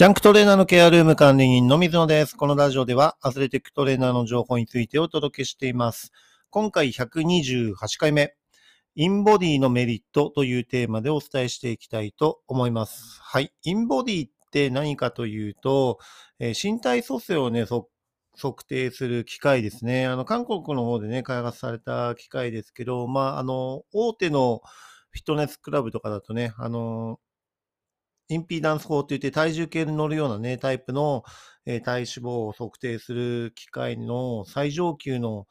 ジャンクトレーナーのケアルーム管理人の水野です。このラジオではアスレティックトレーナーの情報についてお届けしています。今回128回目、インボディのメリットというテーマでお伝えしていきたいと思います。はい。インボディって何かというと、えー身体組成をね、測定する機械ですね。あの、韓国の方でね、開発された機械ですけど、まあ、あの、大手のフィットネスクラブとかだとね、あの、インピーダンス法といって体重計に乗るようなね、タイプの、えー体脂肪を測定する機械の最上級の、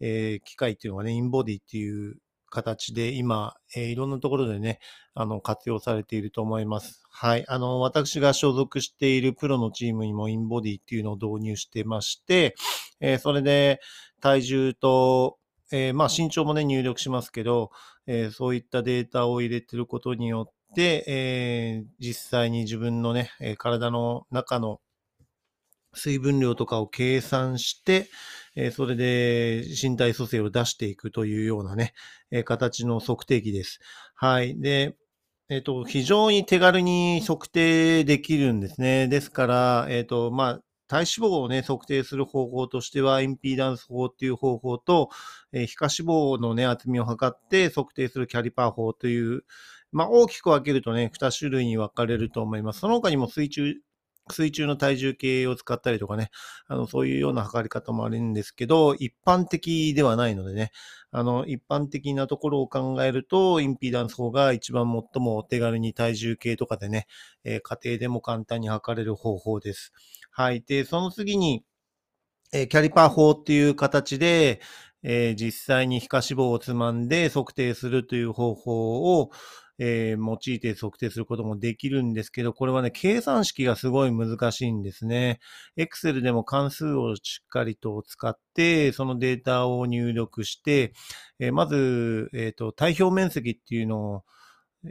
えー機械っていうのがね、インボディっていう形で今、えーいろんなところでね、あの、活用されていると思います。はい。あの、私が所属しているプロのチームにもインボディっていうのを導入してまして、えーそれで体重と、えーまあ身長もね、入力しますけど、えそういったデータを入れてることによって、えー実際に自分のね、え体の中の水分量とかを計算して、えーそれで身体組成を出していくというようなね、えー形の測定器です。はい。で、えっ、と、非常に手軽に測定できるんですね。ですから、えっ、と、まあ、体脂肪をね、測定する方法としては、インピーダンス法っていう方法と、え皮下脂肪のね、厚みを測って測定するキャリパー法という、まあ、大きく分けるとね、2種類に分かれると思います。その他にも水中、水中の体重計を使ったりとかね、あの、そういうような測り方もあるんですけど、一般的ではないのでね、あの、一般的なところを考えると、インピーダンス法が一番最もお手軽に体重計とかでね、えー家庭でも簡単に測れる方法です。はい。で、その次に、えーキャリパー法っていう形で、えー実際に皮下脂肪をつまんで測定するという方法を、えー用いて測定することもできるんですけど、これはね、計算式がすごい難しいんですね。Excel でも関数をしっかりと使って、そのデータを入力して、えーまず、えっ、と、体表面積っていうのを、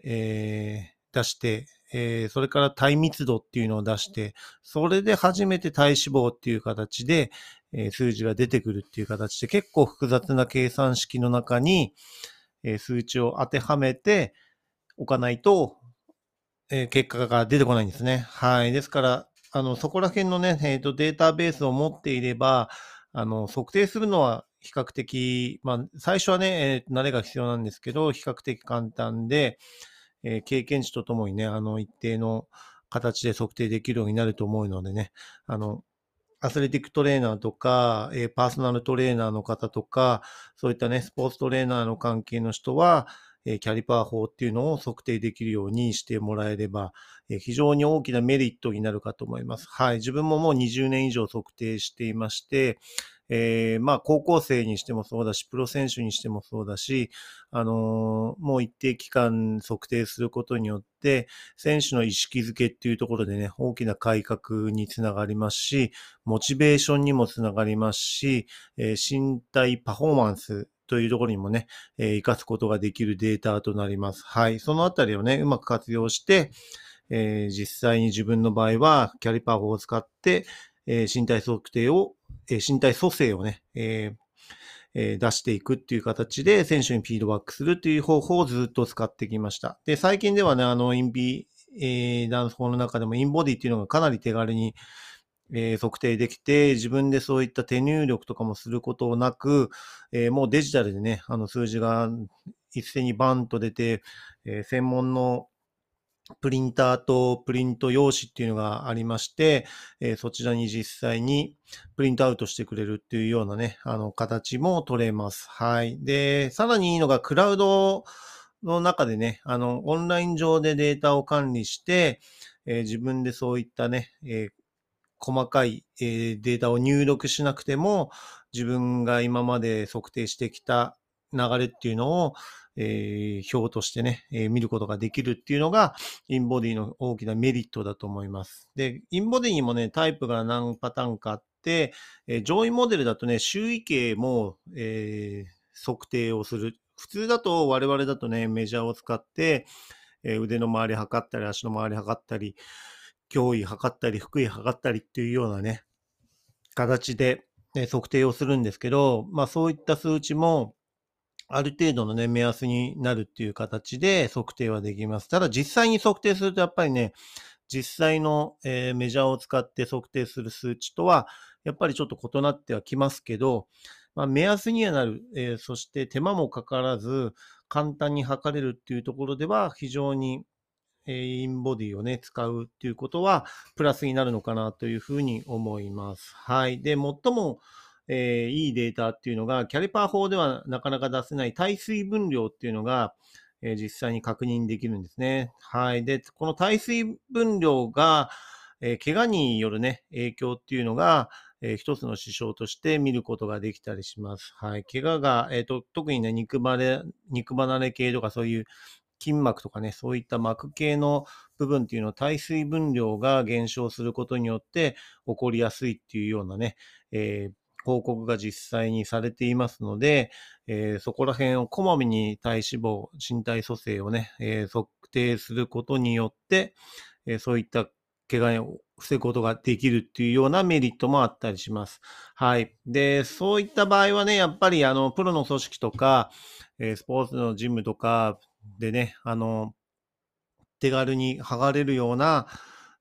えー出して、えーそれから体密度っていうのを出して、それで初めて体脂肪っていう形で、えー数字が出てくるっていう形で、結構複雑な計算式の中に、えー数値を当てはめておかないと、えー結果が出てこないんですね。はい。ですから、あの、そこら辺のね、えーと、データベースを持っていれば、あの、測定するのは比較的、まあ、最初はね、えー慣れが必要なんですけど、比較的簡単で、えー経験値とともにね、あの、一定の形で測定できるようになると思うのでね、あの、アスレティックトレーナーとか、えーパーソナルトレーナーの方とか、そういったね、スポーツトレーナーの関係の人は、えキャリパー法っていうのを測定できるようにしてもらえれば、非常に大きなメリットになるかと思います。はい。自分ももう20年以上測定していまして、えーまあ、高校生にしてもそうだし、プロ選手にしてもそうだし、あのーもう一定期間測定することによって、選手の意識づけっていうところでね、大きな改革につながりますし、モチベーションにもつながりますし、えー身体パフォーマンスというところにもね、えー活かすことができるデータとなります。はい。そのあたりをね、うまく活用して、えー実際に自分の場合は、キャリパー法を使って、えー身体測定を、えー身体組成をね、えーえ出していくっていう形で選手にフィードバックするっていう方法をずっと使ってきました。で、最近ではね、あの、インビ、えーダンス法の中でもインボディっていうのがかなり手軽に、えー測定できて、自分でそういった手入力とかもすることなく、えーもうデジタルでね、あの数字が一斉にバンと出て、えー専門のプリンターとプリント用紙っていうのがありまして、えーそちらに実際にプリントアウトしてくれるっていうようなね、あの形も取れます。はい。で、さらにいいのがクラウドの中でね、あの、オンライン上でデータを管理して、えー自分でそういったね、えー細かい、えーデータを入力しなくても、自分が今まで測定してきた流れっていうのを、えー表としてね、えー見ることができるっていうのが、インボディの大きなメリットだと思います。で、インボディにもね、タイプが何パターンかあって、えー上位モデルだとね、周囲径も、え測定をする。普通だと、我々だとね、メジャーを使って、え腕の周り測ったり、足の周り測ったり、胸囲測ったり、腹囲測ったりっていうようなね、形で、えー測定をするんですけど、まあそういった数値も、ある程度のね、目安になるっていう形で測定はできます。ただ実際に測定するとやっぱりね、実際の、えーメジャーを使って測定する数値とは、やっぱりちょっと異なってはきますけど、まあ、目安にはなる、えーそして手間もかからず、簡単に測れるっていうところでは、非常に、インボディをね、使うっていうことは、プラスになるのかなというふうに思います。はい。で、最も、えーいいデータっていうのが、キャリパー法ではなかなか出せない耐水分量っていうのが、えー実際に確認できるんですね。はい。で、この耐水分量が、えー怪我によるね、影響っていうのが、えー一つの指標として見ることができたりします。はい。怪我が、えっ、と、特にね、肉離れ、肉離れ系とかそういう筋膜とかね、そういった膜系の部分っていうのは耐水分量が減少することによって起こりやすいっていうようなね、えー報告が実際にされていますので、えーそこら辺をこまめに体脂肪、身体組成をね、えー測定することによって、えーそういった怪我を防ぐことができるっていうようなメリットもあったりします。はい。で、そういった場合はね、やっぱりあの、プロの組織とか、えスポーツのジムとかでね、あの、手軽に剥がれるような、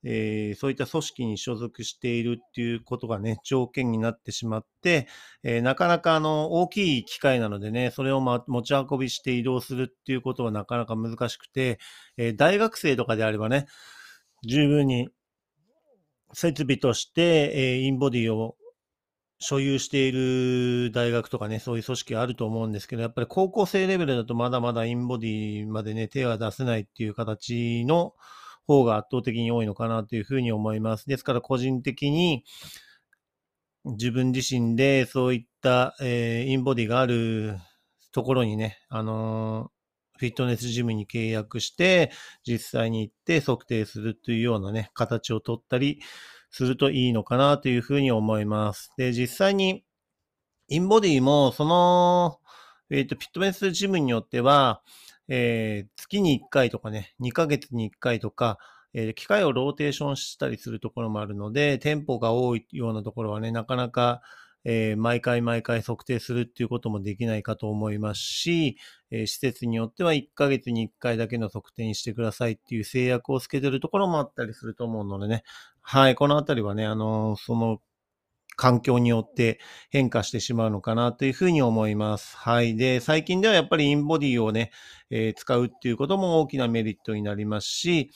えーそういった組織に所属しているっていうことがね、条件になってしまって、えーなかなかあの、大きい機械なのでね、それを、ま、持ち運びして移動するっていうことはなかなか難しくて、えー大学生とかであればね、十分に設備として、えインボディを所有している大学とかね、そういう組織あると思うんですけど、やっぱり高校生レベルだとまだまだインボディまでね、手は出せないっていう形の方が圧倒的に多いのかなというふうに思います。ですから個人的に自分自身でそういった、えーインボディがあるところにね、あのーフィットネスジムに契約して、実際に行って測定するというようなね、形を取ったりするといいのかなというふうに思います。で、実際に、インボディも、その、えっ、と、ピットメスジムによっては、えー月に1回とかね、2ヶ月に1回とか、えー機械をローテーションしたりするところもあるので、店舗が多いようなところはね、なかなか、えー毎回毎回測定するっていうこともできないかと思いますし、えー施設によっては1ヶ月に1回だけの測定にしてくださいっていう制約をつけてるところもあったりすると思うのでね。はい、このあたりはね、あのーその環境によって変化してしまうのかなというふうに思います。はい。で、最近ではやっぱりインボディをね、えー使うっていうことも大きなメリットになりますし、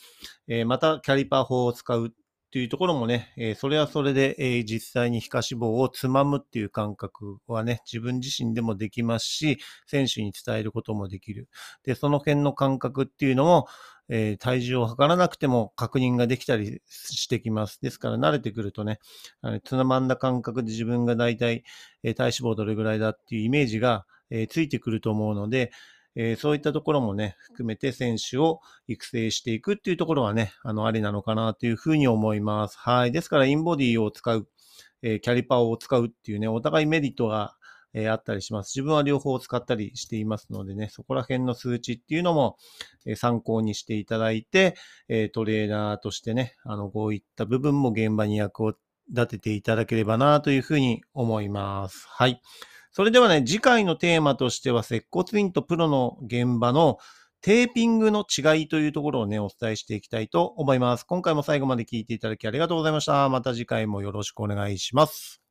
えーまたキャリパー法を使うっていうところもね、えーそれはそれで、えー実際に皮下脂肪をつまむっていう感覚はね、自分自身でもできますし、選手に伝えることもできる。で、その辺の感覚っていうのも、えー体重を測らなくても確認ができたりしてきます。ですから慣れてくるとね、あのつまんだ感覚で自分が大体、え体脂肪どれぐらいだっていうイメージが、えついてくると思うので、えーそういったところもね、含めて選手を育成していくっていうところはね、あの、ありなのかなというふうに思います。はい。ですから、インボディを使う、えーキャリパーを使うっていうね、お互いメリットが、えーあったりします。自分は両方使ったりしていますのでね、そこら辺の数値っていうのも、えー参考にしていただいて、えートレーナーとしてね、あの、こういった部分も現場に役を立てていただければなというふうに思います。はい。それではね、次回のテーマとしては、接骨院とプロの現場のテーピングの違いというところをね、お伝えしていきたいと思います。今回も最後まで聞いていただきありがとうございました。また次回もよろしくお願いします。